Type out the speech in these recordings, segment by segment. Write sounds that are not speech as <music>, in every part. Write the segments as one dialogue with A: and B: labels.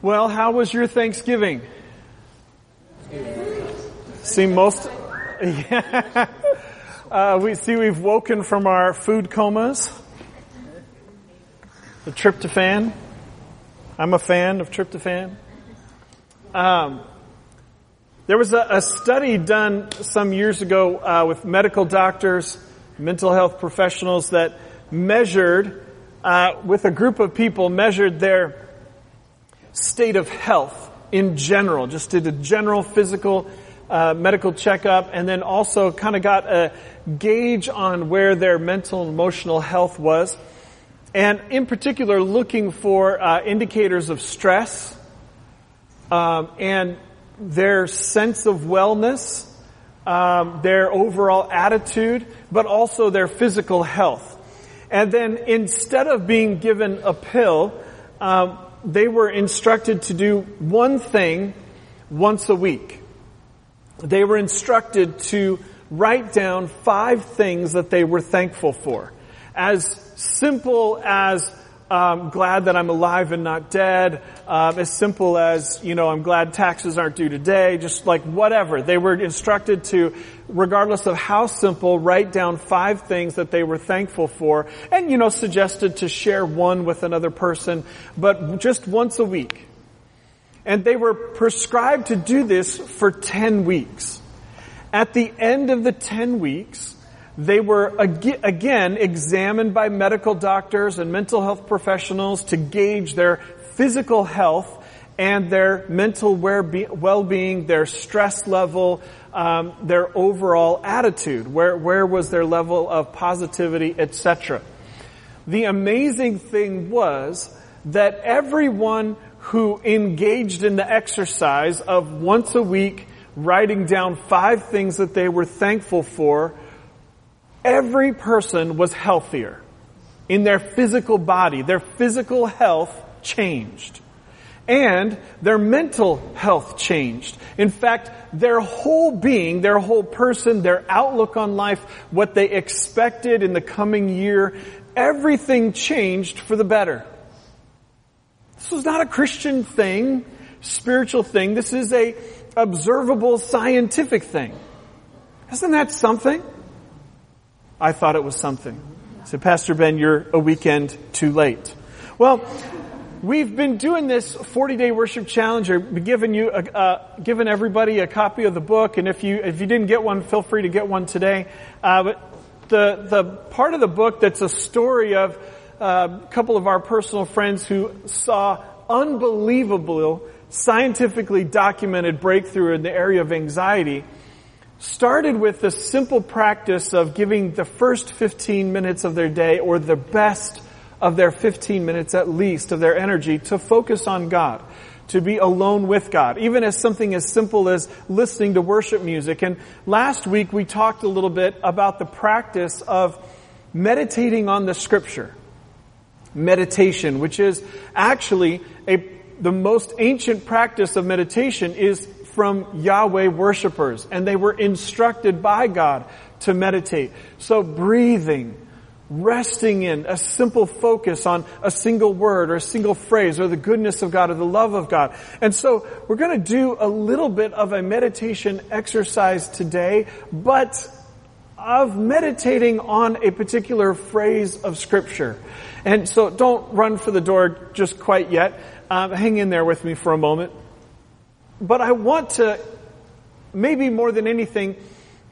A: Well, how was your Thanksgiving? See, most, yeah. <laughs> uh, we see we've woken from our food comas. The tryptophan. I'm a fan of tryptophan. Um, there was a, a, study done some years ago uh, with medical doctors, mental health professionals that measured, uh, with a group of people, measured their state of health in general, just did a general physical uh, medical checkup, and then also kind of got a gauge on where their mental and emotional health was. And in particular, looking for uh, indicators of stress um, and their sense of wellness, um, their overall attitude, but also their physical health. And then instead of being given a pill, um, they were instructed to do one thing once a week. They were instructed to write down five things that they were thankful for. As simple as um, glad that I'm alive and not dead. Um, as simple as, you know, I'm glad taxes aren't due today. Just like whatever. They were instructed to, regardless of how simple, write down five things that they were thankful for. And, you know, suggested to share one with another person, but just once a week. And they were prescribed to do this for 10 weeks. At the end of the 10 weeks, they were again examined by medical doctors and mental health professionals to gauge their physical health and their mental well-being, their stress level, um, their overall attitude. Where where was their level of positivity, etc. The amazing thing was that everyone who engaged in the exercise of once a week writing down five things that they were thankful for every person was healthier in their physical body. Their physical health changed. And their mental health changed. In fact, their whole being, their whole person, their outlook on life, what they expected in the coming year, everything changed for the better. This was not a Christian thing, spiritual thing. This is a observable scientific thing. Isn't that something? I thought it was something. So Pastor Ben, you're a weekend too late. Well, we've been doing this 40 day worship challenge. I've given you, a, uh, given everybody a copy of the book. And if you, if you didn't get one, feel free to get one today. Uh, but the, the part of the book that's a story of uh, a couple of our personal friends who saw unbelievable scientifically documented breakthrough in the area of anxiety started with the simple practice of giving the first 15 minutes of their day or the best of their 15 minutes at least of their energy to focus on God, to be alone with God, even as something as simple as listening to worship music. And last week we talked a little bit about the practice of meditating on the scripture. Meditation, which is actually a, the most ancient practice of meditation is from Yahweh worshipers, and they were instructed by God to meditate. So breathing, resting in a simple focus on a single word or a single phrase or the goodness of God or the love of God. And so we're going to do a little bit of a meditation exercise today, but of meditating on a particular phrase of scripture. And so don't run for the door just quite yet. Um, hang in there with me for a moment. But I want to, maybe more than anything,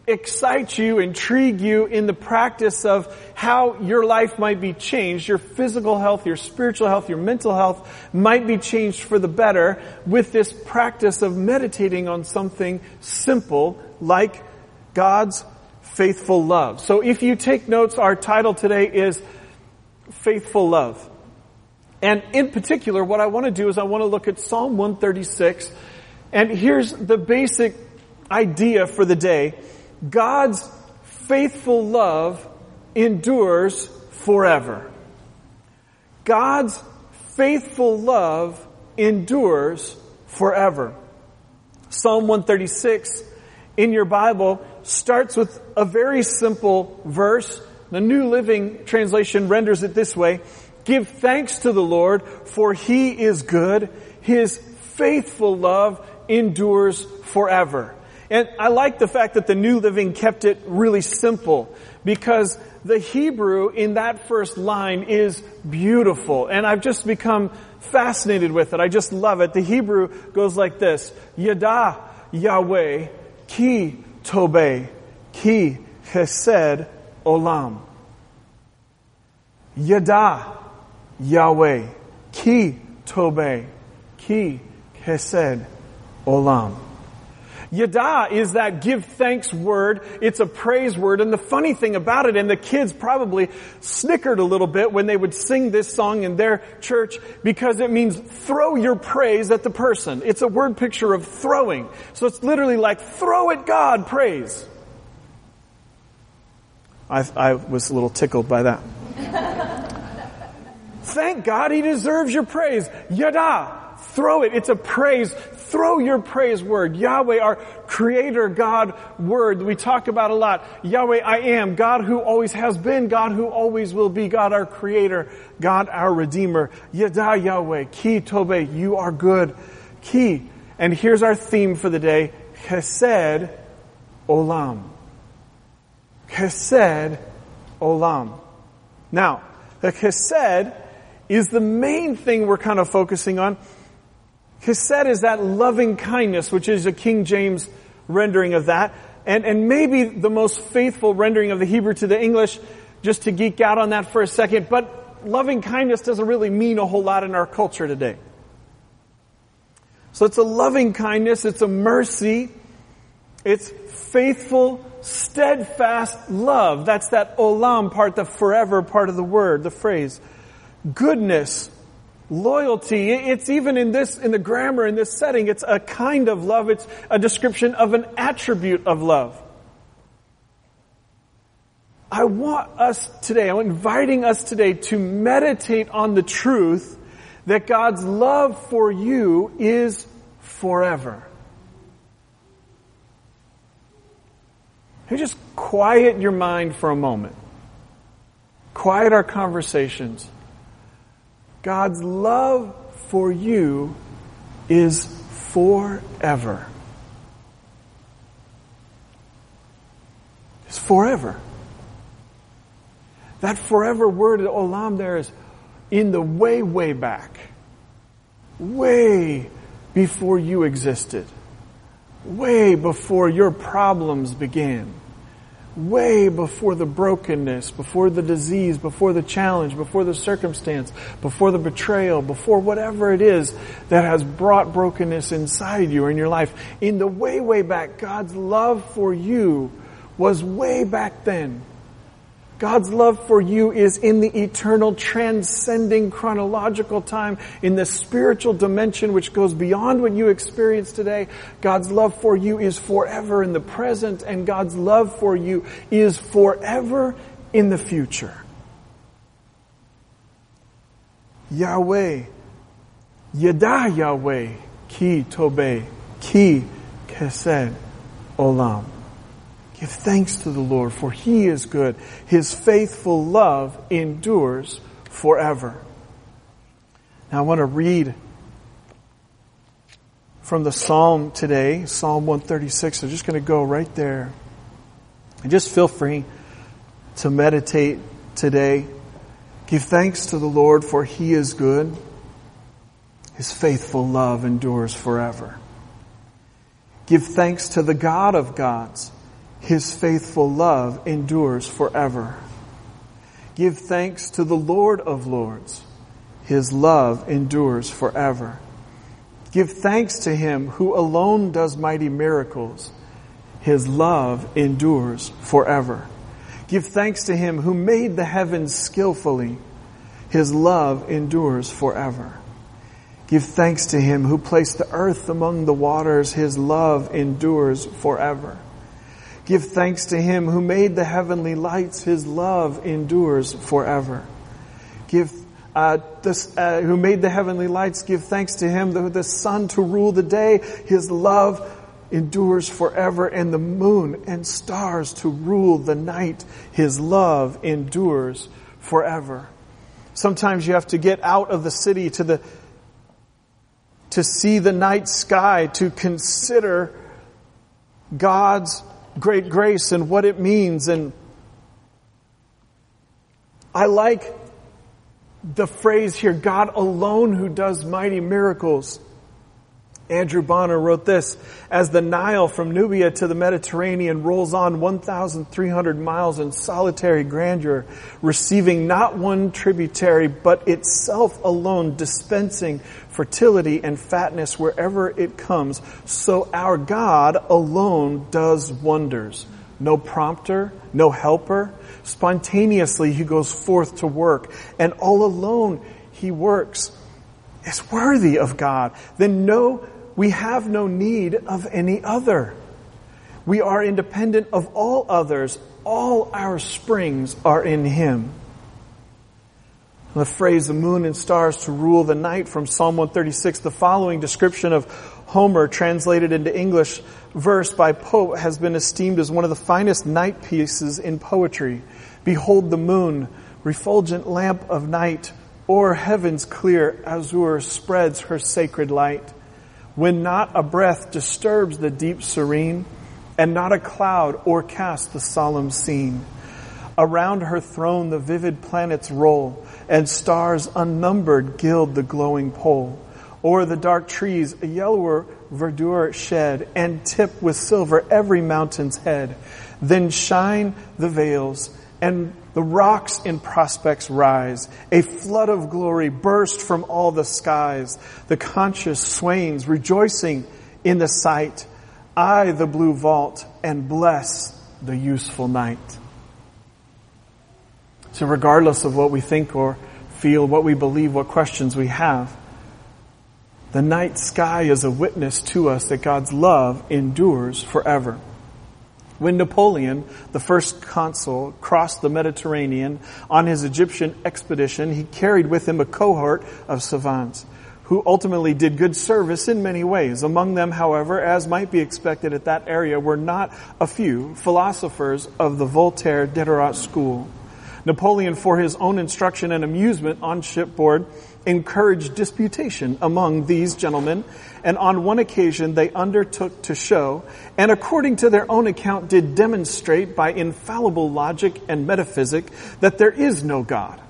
A: excite you, intrigue you in the practice of how your life might be changed. Your physical health, your spiritual health, your mental health might be changed for the better with this practice of meditating on something simple like God's faithful love. So if you take notes, our title today is Faithful Love. And in particular, what I want to do is I want to look at Psalm 136 and here's the basic idea for the day. God's faithful love endures forever. God's faithful love endures forever. Psalm 136 in your Bible starts with a very simple verse. The New Living Translation renders it this way. Give thanks to the Lord for He is good His faithful love endures forever. And I like the fact that the New Living kept it really simple because the Hebrew in that first line is beautiful. And I've just become fascinated with it. I just love it. The Hebrew goes like this. Yada Yahweh ki tobe ki chesed olam. Yada Yahweh ki tobe ki chesed olam. Yada is that give thanks word. It's a praise word. And the funny thing about it, and the kids probably snickered a little bit when they would sing this song in their church because it means throw your praise at the person. It's a word picture of throwing. So it's literally like throw at God praise. I, I was a little tickled by that. <laughs> Thank God he deserves your praise. Yada. Throw it. It's a praise throw your praise word. Yahweh, our creator God word we talk about a lot. Yahweh, I am. God who always has been. God who always will be. God our creator. God our redeemer. Yada Yahweh. Ki Tobe. You are good. Ki. And here's our theme for the day. Chesed Olam. Chesed Olam. Now, the chesed is the main thing we're kind of focusing on. Chesed is that loving kindness, which is a King James rendering of that. And, and maybe the most faithful rendering of the Hebrew to the English, just to geek out on that for a second. But loving kindness doesn't really mean a whole lot in our culture today. So it's a loving kindness, it's a mercy, it's faithful, steadfast love. That's that olam part, the forever part of the word, the phrase. Goodness, Loyalty, it's even in this, in the grammar, in this setting, it's a kind of love, it's a description of an attribute of love. I want us today, I'm inviting us today to meditate on the truth that God's love for you is forever. You just quiet your mind for a moment. Quiet our conversations God's love for you is forever. It's forever. That forever word olam there is in the way, way back. Way before you existed. Way before your problems began way before the brokenness, before the disease, before the challenge, before the circumstance, before the betrayal, before whatever it is that has brought brokenness inside you or in your life. In the way, way back, God's love for you was way back then. God's love for you is in the eternal, transcending chronological time, in the spiritual dimension which goes beyond what you experience today. God's love for you is forever in the present, and God's love for you is forever in the future. Yahweh, Yada Yahweh, Ki Tobe, Ki Kesed Olam. Give thanks to the Lord, for He is good. His faithful love endures forever. Now I want to read from the Psalm today, Psalm 136. I'm just going to go right there. And just feel free to meditate today. Give thanks to the Lord, for He is good. His faithful love endures forever. Give thanks to the God of gods his faithful love endures forever. Give thanks to the Lord of Lords. His love endures forever. Give thanks to him who alone does mighty miracles. His love endures forever. Give thanks to him who made the heavens skillfully. His love endures forever. Give thanks to him who placed the earth among the waters. His love endures forever. Give thanks to him who made the heavenly lights. His love endures forever. Give uh, this, uh, who made the heavenly lights. Give thanks to him, the, the sun to rule the day. His love endures forever, and the moon and stars to rule the night. His love endures forever. Sometimes you have to get out of the city to the to see the night sky, to consider God's great grace and what it means. And I like the phrase here, God alone who does mighty miracles. Andrew Bonner wrote this, as the Nile from Nubia to the Mediterranean rolls on 1,300 miles in solitary grandeur, receiving not one tributary, but itself alone dispensing fertility and fatness wherever it comes, so our God alone does wonders. No prompter, no helper. Spontaneously he goes forth to work, and all alone he works. Is worthy of God. Then no we have no need of any other. We are independent of all others. All our springs are in Him. The phrase, the moon and stars to rule the night from Psalm 136, the following description of Homer translated into English verse by Pope has been esteemed as one of the finest night pieces in poetry. Behold the moon, refulgent lamp of night, o'er heaven's clear azure spreads her sacred light when not a breath disturbs the deep serene, and not a cloud o'ercasts the solemn scene. Around her throne the vivid planets roll, and stars unnumbered gild the glowing pole. O'er the dark trees a yellower verdure shed, and tip with silver every mountain's head. Then shine the vales, and the rocks in prospects rise. A flood of glory burst from all the skies. The conscious swains rejoicing in the sight. Eye the blue vault and bless the useful night. So regardless of what we think or feel, what we believe, what questions we have, the night sky is a witness to us that God's love endures forever. When Napoleon, the first consul, crossed the Mediterranean on his Egyptian expedition, he carried with him a cohort of savants who ultimately did good service in many ways. Among them, however, as might be expected at that area, were not a few philosophers of the Voltaire Diderot school. Napoleon, for his own instruction and amusement on shipboard, encouraged disputation among these gentlemen, and on one occasion they undertook to show, and according to their own account did demonstrate by infallible logic and metaphysic that there is no God.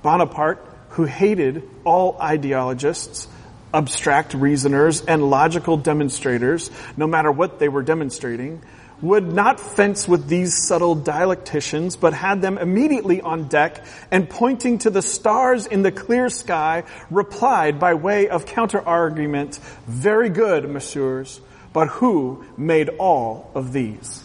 A: Bonaparte, who hated all ideologists, abstract reasoners, and logical demonstrators, no matter what they were demonstrating, would not fence with these subtle dialecticians, but had them immediately on deck and pointing to the stars in the clear sky, replied by way of counter-argument, very good, messieurs, but who made all of these?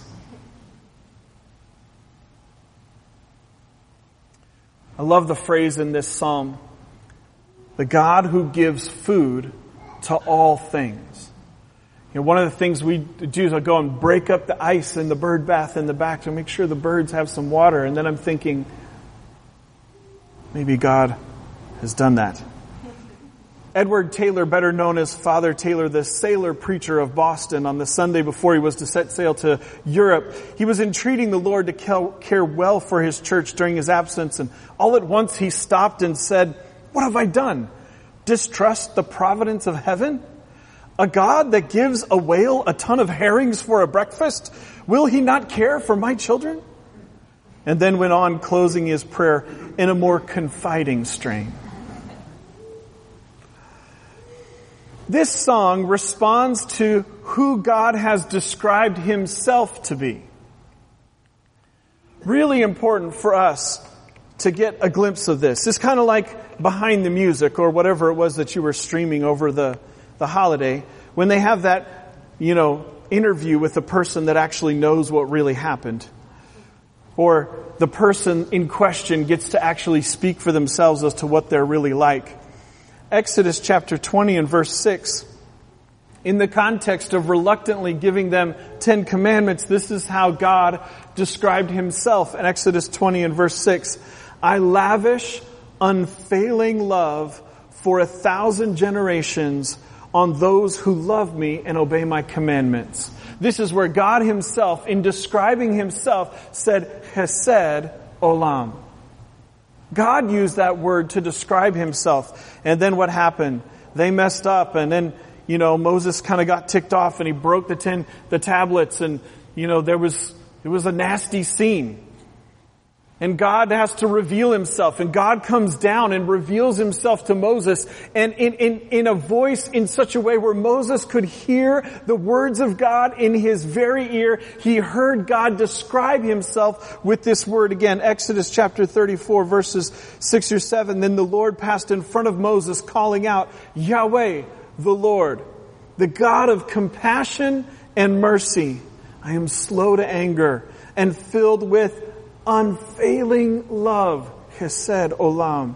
A: I love the phrase in this psalm, the God who gives food to all things. You know, one of the things we do is I go and break up the ice in the bird bath in the back to make sure the birds have some water. And then I'm thinking, maybe God has done that. Edward Taylor, better known as Father Taylor, the sailor preacher of Boston, on the Sunday before he was to set sail to Europe, he was entreating the Lord to care well for his church during his absence. And all at once he stopped and said, What have I done? Distrust the providence of heaven? A God that gives a whale a ton of herrings for a breakfast? Will he not care for my children? And then went on closing his prayer in a more confiding strain. This song responds to who God has described himself to be. Really important for us to get a glimpse of this. It's kind of like behind the music or whatever it was that you were streaming over the the holiday, when they have that, you know, interview with the person that actually knows what really happened, or the person in question gets to actually speak for themselves as to what they're really like. Exodus chapter 20 and verse 6, in the context of reluctantly giving them Ten Commandments, this is how God described himself in Exodus 20 and verse 6. I lavish unfailing love for a thousand generations on those who love me and obey my commandments. This is where God himself, in describing himself, said, Hesed Olam. God used that word to describe himself. And then what happened? they messed up and then, you know, Moses kind of got ticked off and he broke the ten, the tablets and, you know, there was, it was a nasty scene. And God has to reveal himself and God comes down and reveals himself to Moses and in, in, in a voice in such a way where Moses could hear the words of God in his very ear. He heard God describe himself with this word again. Exodus chapter 34 verses 6 or 7. Then the Lord passed in front of Moses calling out, Yahweh, the Lord, the God of compassion and mercy. I am slow to anger and filled with unfailing love, Chesed Olam,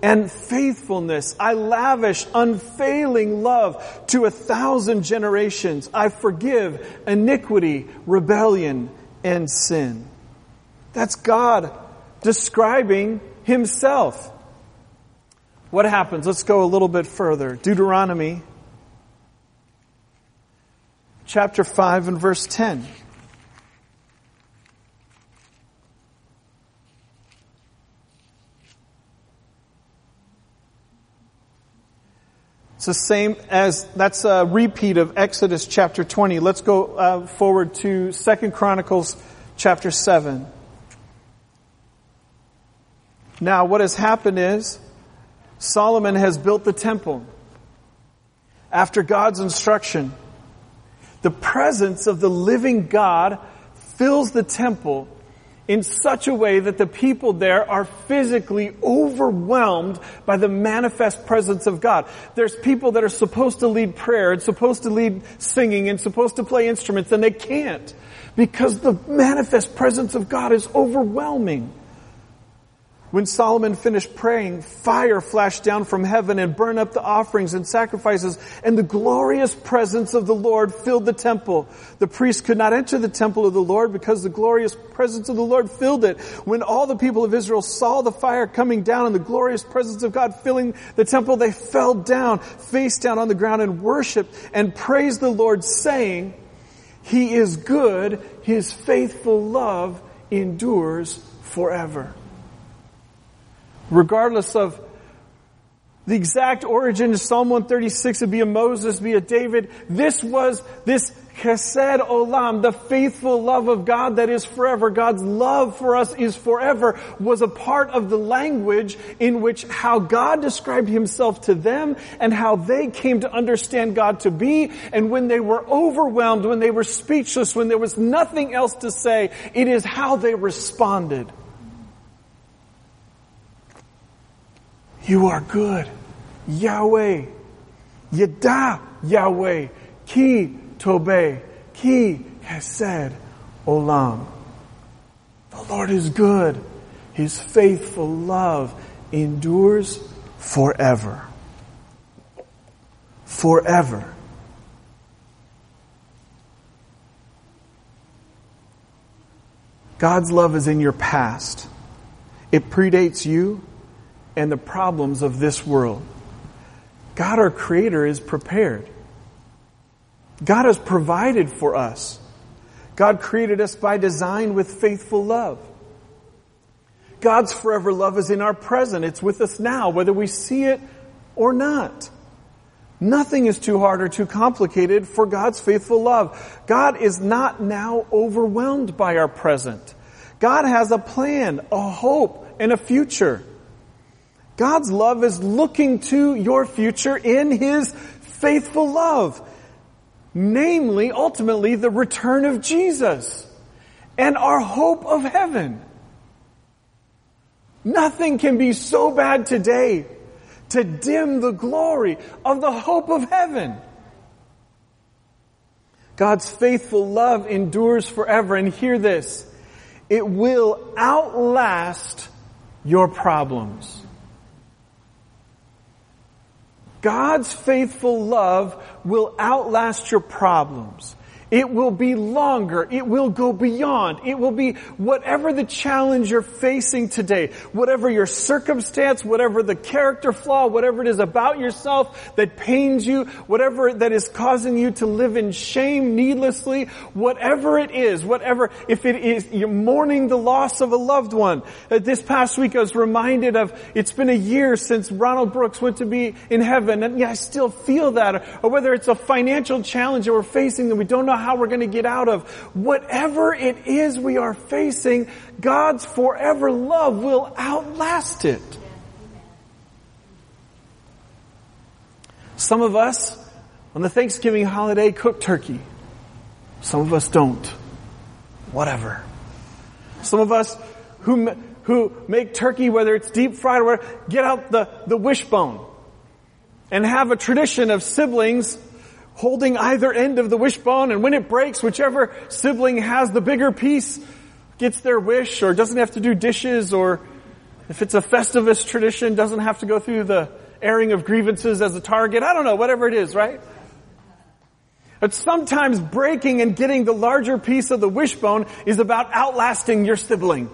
A: and faithfulness. I lavish unfailing love to a thousand generations. I forgive iniquity, rebellion, and sin. That's God describing Himself. What happens? Let's go a little bit further. Deuteronomy chapter 5 and verse 10. It's the same as, that's a repeat of Exodus chapter 20. Let's go uh, forward to 2 Chronicles chapter 7. Now what has happened is, Solomon has built the temple after God's instruction. The presence of the living God fills the temple in such a way that the people there are physically overwhelmed by the manifest presence of God. There's people that are supposed to lead prayer and supposed to lead singing and supposed to play instruments and they can't because the manifest presence of God is overwhelming. When Solomon finished praying, fire flashed down from heaven and burned up the offerings and sacrifices, and the glorious presence of the Lord filled the temple. The priests could not enter the temple of the Lord because the glorious presence of the Lord filled it. When all the people of Israel saw the fire coming down and the glorious presence of God filling the temple, they fell down, face down on the ground and worshiped and praised the Lord saying, He is good, His faithful love endures forever regardless of the exact origin of Psalm 136 would be a Moses, be a David. This was this chesed olam, the faithful love of God that is forever. God's love for us is forever was a part of the language in which how God described himself to them and how they came to understand God to be. And when they were overwhelmed, when they were speechless, when there was nothing else to say, it is how they responded. You are good. Yahweh. Yada Yahweh. Ki Tobe. Ki Hesed Olam. The Lord is good. His faithful love endures forever. Forever. God's love is in your past. It predates you and the problems of this world. God, our Creator, is prepared. God has provided for us. God created us by design with faithful love. God's forever love is in our present. It's with us now, whether we see it or not. Nothing is too hard or too complicated for God's faithful love. God is not now overwhelmed by our present. God has a plan, a hope, and a future. God's love is looking to your future in His faithful love. Namely, ultimately, the return of Jesus and our hope of heaven. Nothing can be so bad today to dim the glory of the hope of heaven. God's faithful love endures forever and hear this. It will outlast your problems. God's faithful love will outlast your problems. It will be longer. It will go beyond. It will be whatever the challenge you're facing today, whatever your circumstance, whatever the character flaw, whatever it is about yourself that pains you, whatever that is causing you to live in shame needlessly, whatever it is, whatever, if it is, you're mourning the loss of a loved one. Uh, this past week I was reminded of, it's been a year since Ronald Brooks went to be in heaven, and yeah, I still feel that. Or whether it's a financial challenge that we're facing that we don't know how we're going to get out of. Whatever it is we are facing, God's forever love will outlast it. Some of us, on the Thanksgiving holiday, cook turkey. Some of us don't. Whatever. Some of us who, who make turkey, whether it's deep fried or whatever, get out the, the wishbone and have a tradition of siblings holding either end of the wishbone and when it breaks, whichever sibling has the bigger piece gets their wish or doesn't have to do dishes or if it's a festivus tradition, doesn't have to go through the airing of grievances as a target. I don't know, whatever it is, right? But sometimes breaking and getting the larger piece of the wishbone is about outlasting your sibling.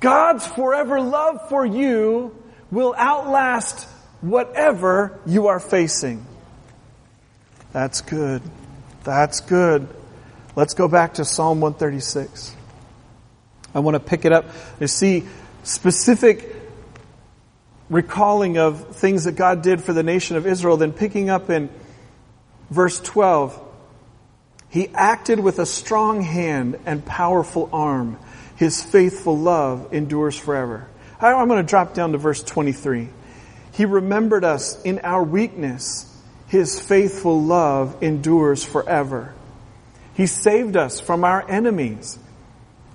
A: God's forever love for you will outlast whatever you are facing. That's good. That's good. Let's go back to Psalm 136. I want to pick it up to see specific recalling of things that God did for the nation of Israel, then picking up in verse 12. He acted with a strong hand and powerful arm. His faithful love endures forever. I'm going to drop down to verse 23. He remembered us in our weakness. His faithful love endures forever. He saved us from our enemies.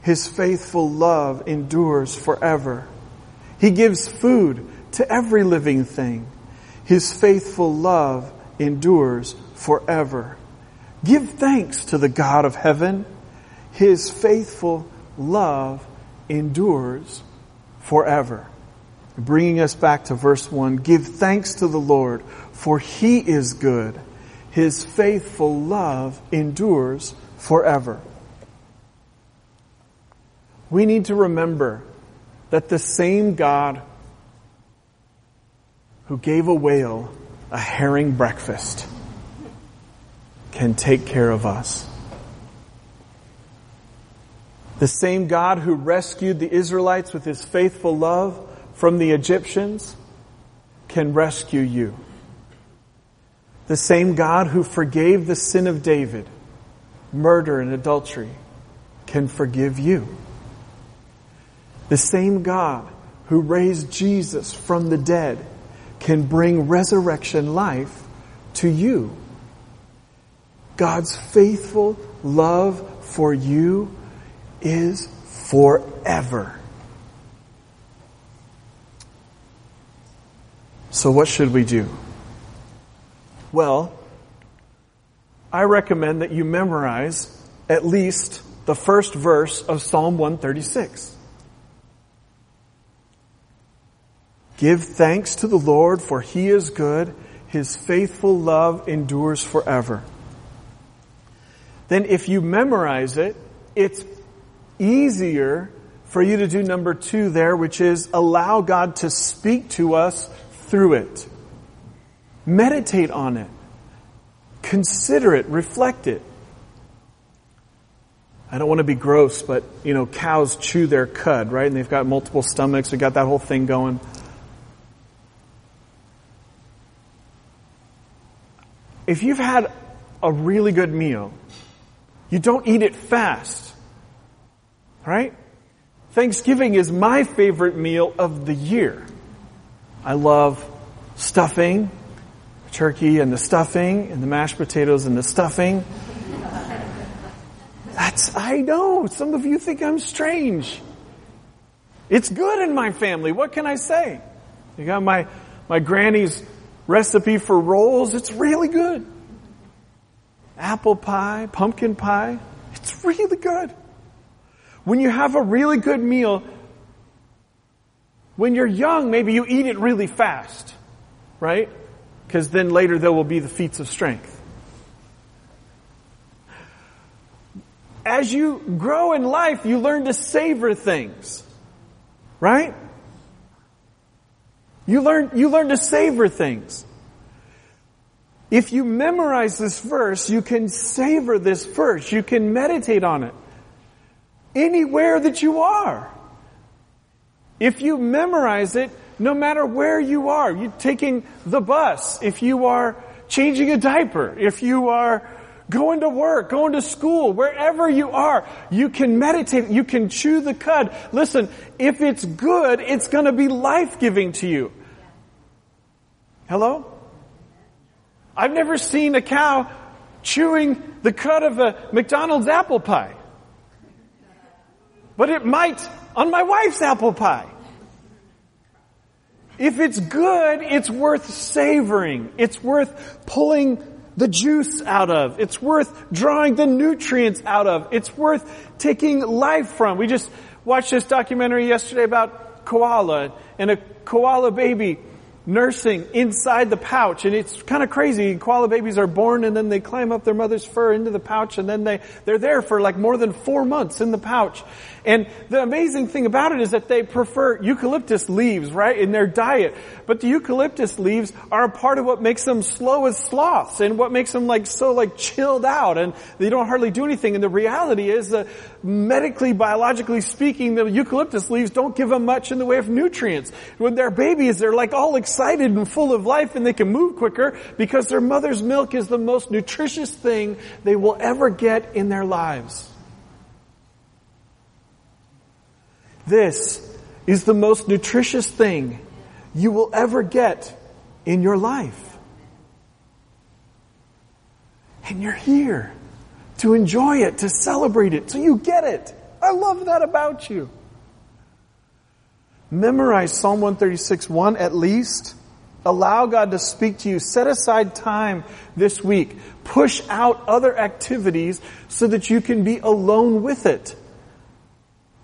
A: His faithful love endures forever. He gives food to every living thing. His faithful love endures forever. Give thanks to the God of heaven. His faithful love endures forever. Bringing us back to verse 1 Give thanks to the Lord, for he is good. His faithful love endures forever. We need to remember that the same God who gave a whale a herring breakfast can take care of us. The same God who rescued the Israelites with his faithful love from the Egyptians can rescue you. The same God who forgave the sin of David, murder and adultery, can forgive you. The same God who raised Jesus from the dead can bring resurrection life to you. God's faithful love for you is forever. So, what should we do? Well, I recommend that you memorize at least the first verse of Psalm 136. Give thanks to the Lord, for he is good. His faithful love endures forever. Then, if you memorize it, it's easier for you to do number two there, which is allow God to speak to us through it. Meditate on it. Consider it. Reflect it. I don't want to be gross, but you know, cows chew their cud, right? And they've got multiple stomachs. They've got that whole thing going. If you've had a really good meal, you don't eat it fast, right? Thanksgiving is my favorite meal of the year. I love stuffing, turkey and the stuffing, and the mashed potatoes and the stuffing. That's, I know, some of you think I'm strange. It's good in my family. What can I say? You got my, my granny's recipe for rolls. It's really good. Apple pie, pumpkin pie. It's really good. When you have a really good meal, when you're young, maybe you eat it really fast, right? because then later there will be the feats of strength. As you grow in life, you learn to savor things. Right? You learn, you learn to savor things. If you memorize this verse, you can savor this verse. You can meditate on it. Anywhere that you are. If you memorize it, no matter where you are, you're taking the bus, if you are changing a diaper, if you are going to work, going to school, wherever you are, you can meditate, you can chew the cud. Listen, if it's good, it's going to be life-giving to you. Hello? I've never seen a cow chewing the cud of a McDonald's apple pie. But it might on my wife's apple pie. If it's good, it's worth savoring. It's worth pulling the juice out of. It's worth drawing the nutrients out of. It's worth taking life from. We just watched this documentary yesterday about koala and a koala baby nursing inside the pouch and it's kind of crazy. Koala babies are born and then they climb up their mother's fur into the pouch and then they, they're there for like more than four months in the pouch. And the amazing thing about it is that they prefer eucalyptus leaves, right, in their diet. But the eucalyptus leaves are a part of what makes them slow as sloths and what makes them like so like chilled out and they don't hardly do anything. And the reality is that medically, biologically speaking, the eucalyptus leaves don't give them much in the way of nutrients. When they're babies, they're like all excited and full of life and they can move quicker because their mother's milk is the most nutritious thing they will ever get in their lives. This is the most nutritious thing you will ever get in your life. And you're here to enjoy it, to celebrate it, so you get it. I love that about you. Memorize Psalm 136 1 at least. Allow God to speak to you. Set aside time this week. Push out other activities so that you can be alone with it.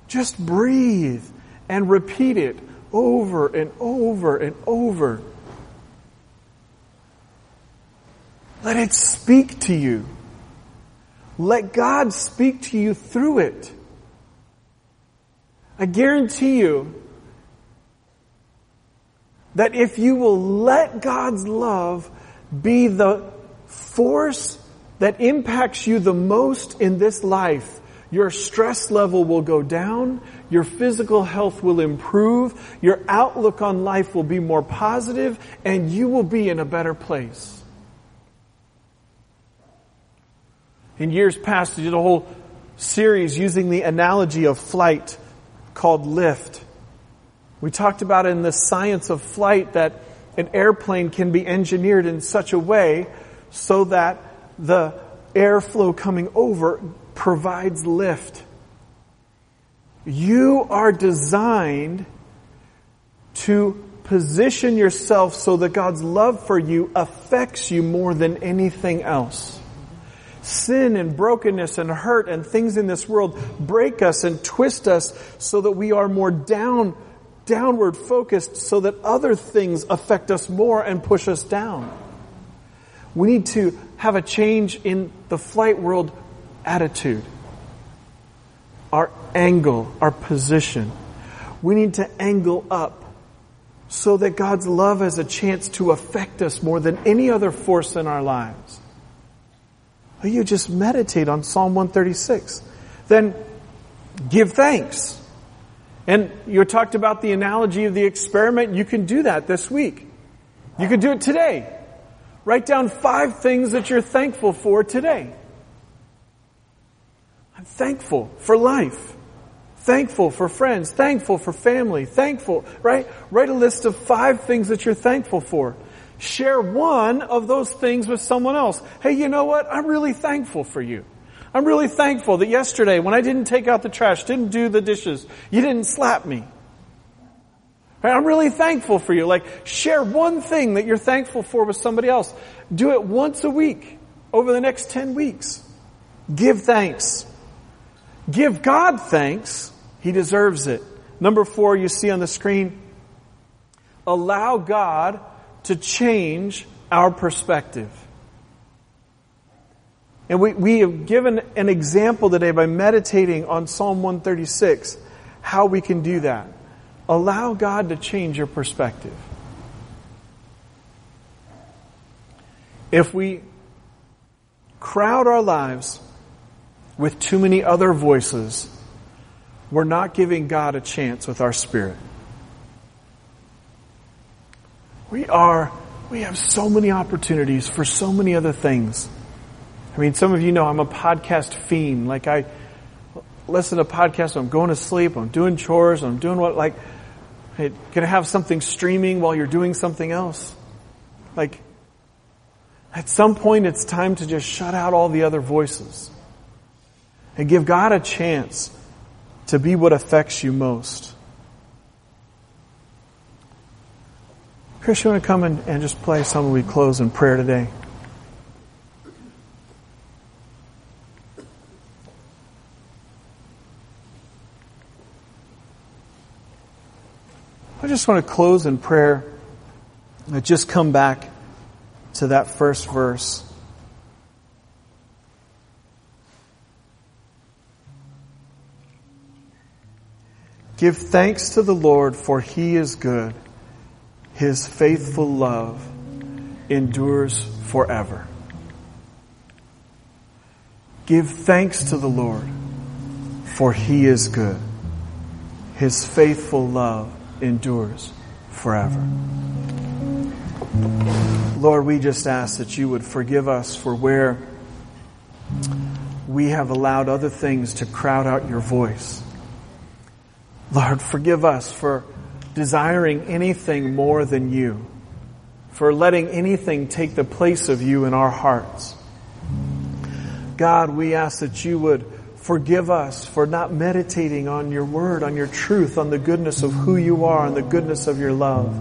A: Just breathe and repeat it over and over and over. Let it speak to you. Let God speak to you through it. I guarantee you that if you will let God's love be the force that impacts you the most in this life, your stress level will go down, your physical health will improve, your outlook on life will be more positive, and you will be in a better place. In years past, I did a whole series using the analogy of flight called lift. We talked about in the science of flight that an airplane can be engineered in such a way so that the airflow coming over provides lift. You are designed to position yourself so that God's love for you affects you more than anything else. Sin and brokenness and hurt and things in this world break us and twist us so that we are more down, downward focused so that other things affect us more and push us down. We need to have a change in the flight world attitude, our angle, our position. We need to angle up so that God's love has a chance to affect us more than any other force in our lives. Will you just meditate on Psalm 136? Then give thanks. And you talked about the analogy of the experiment. You can do that this week. You can do it today. Write down five things that you're thankful for today. I'm thankful for life. Thankful for friends. Thankful for family. Thankful, right? Write a list of five things that you're thankful for. Share one of those things with someone else. Hey, you know what? I'm really thankful for you. I'm really thankful that yesterday when I didn't take out the trash, didn't do the dishes, you didn't slap me. I'm really thankful for you. Like, share one thing that you're thankful for with somebody else. Do it once a week over the next 10 weeks. Give thanks. Give God thanks. He deserves it. Number four, you see on the screen, allow God to change our perspective. And we, we have given an example today by meditating on Psalm 136, how we can do that. Allow God to change your perspective. If we crowd our lives with too many other voices, we're not giving God a chance with our spirit. We are, we have so many opportunities for so many other things. I mean, some of you know I'm a podcast fiend. Like I listen to podcasts, I'm going to sleep, I'm doing chores, I'm doing what, like, can I have something streaming while you're doing something else? Like, at some point it's time to just shut out all the other voices and give God a chance to be what affects you most. Chris, you want to come and, and just play some we close in prayer today? I just want to close in prayer and just come back to that first verse. Give thanks to the Lord for he is good his faithful love endures forever. Give thanks to the Lord, for he is good. His faithful love endures forever. Lord, we just ask that you would forgive us for where we have allowed other things to crowd out your voice. Lord, forgive us for desiring anything more than you, for letting anything take the place of you in our hearts. God, we ask that you would forgive us for not meditating on your word, on your truth, on the goodness of who you are, and the goodness of your love.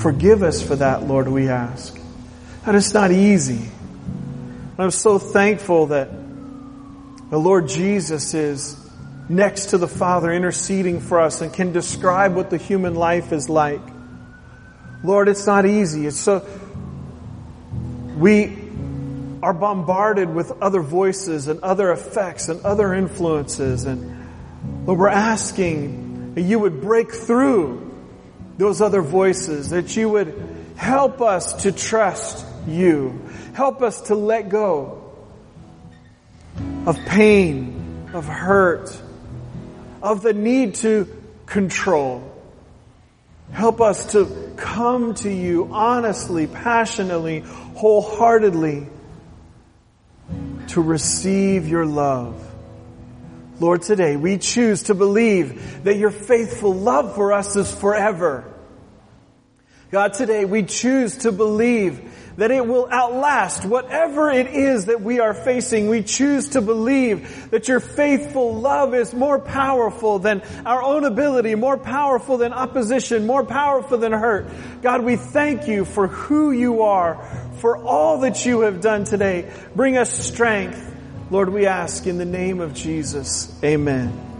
A: Forgive us for that, Lord, we ask. And it's not easy. I'm so thankful that the Lord Jesus is next to the Father interceding for us and can describe what the human life is like. Lord, it's not easy. It's so, we are bombarded with other voices and other effects and other influences and Lord, we're asking that you would break through those other voices, that you would help us to trust you. Help us to let go of pain, of hurt, of the need to control. Help us to come to you honestly, passionately, wholeheartedly to receive your love. Lord, today we choose to believe that your faithful love for us is forever. God, today we choose to believe that it will outlast whatever it is that we are facing. We choose to believe that your faithful love is more powerful than our own ability, more powerful than opposition, more powerful than hurt. God, we thank you for who you are, for all that you have done today. Bring us strength. Lord, we ask in the name of Jesus. Amen.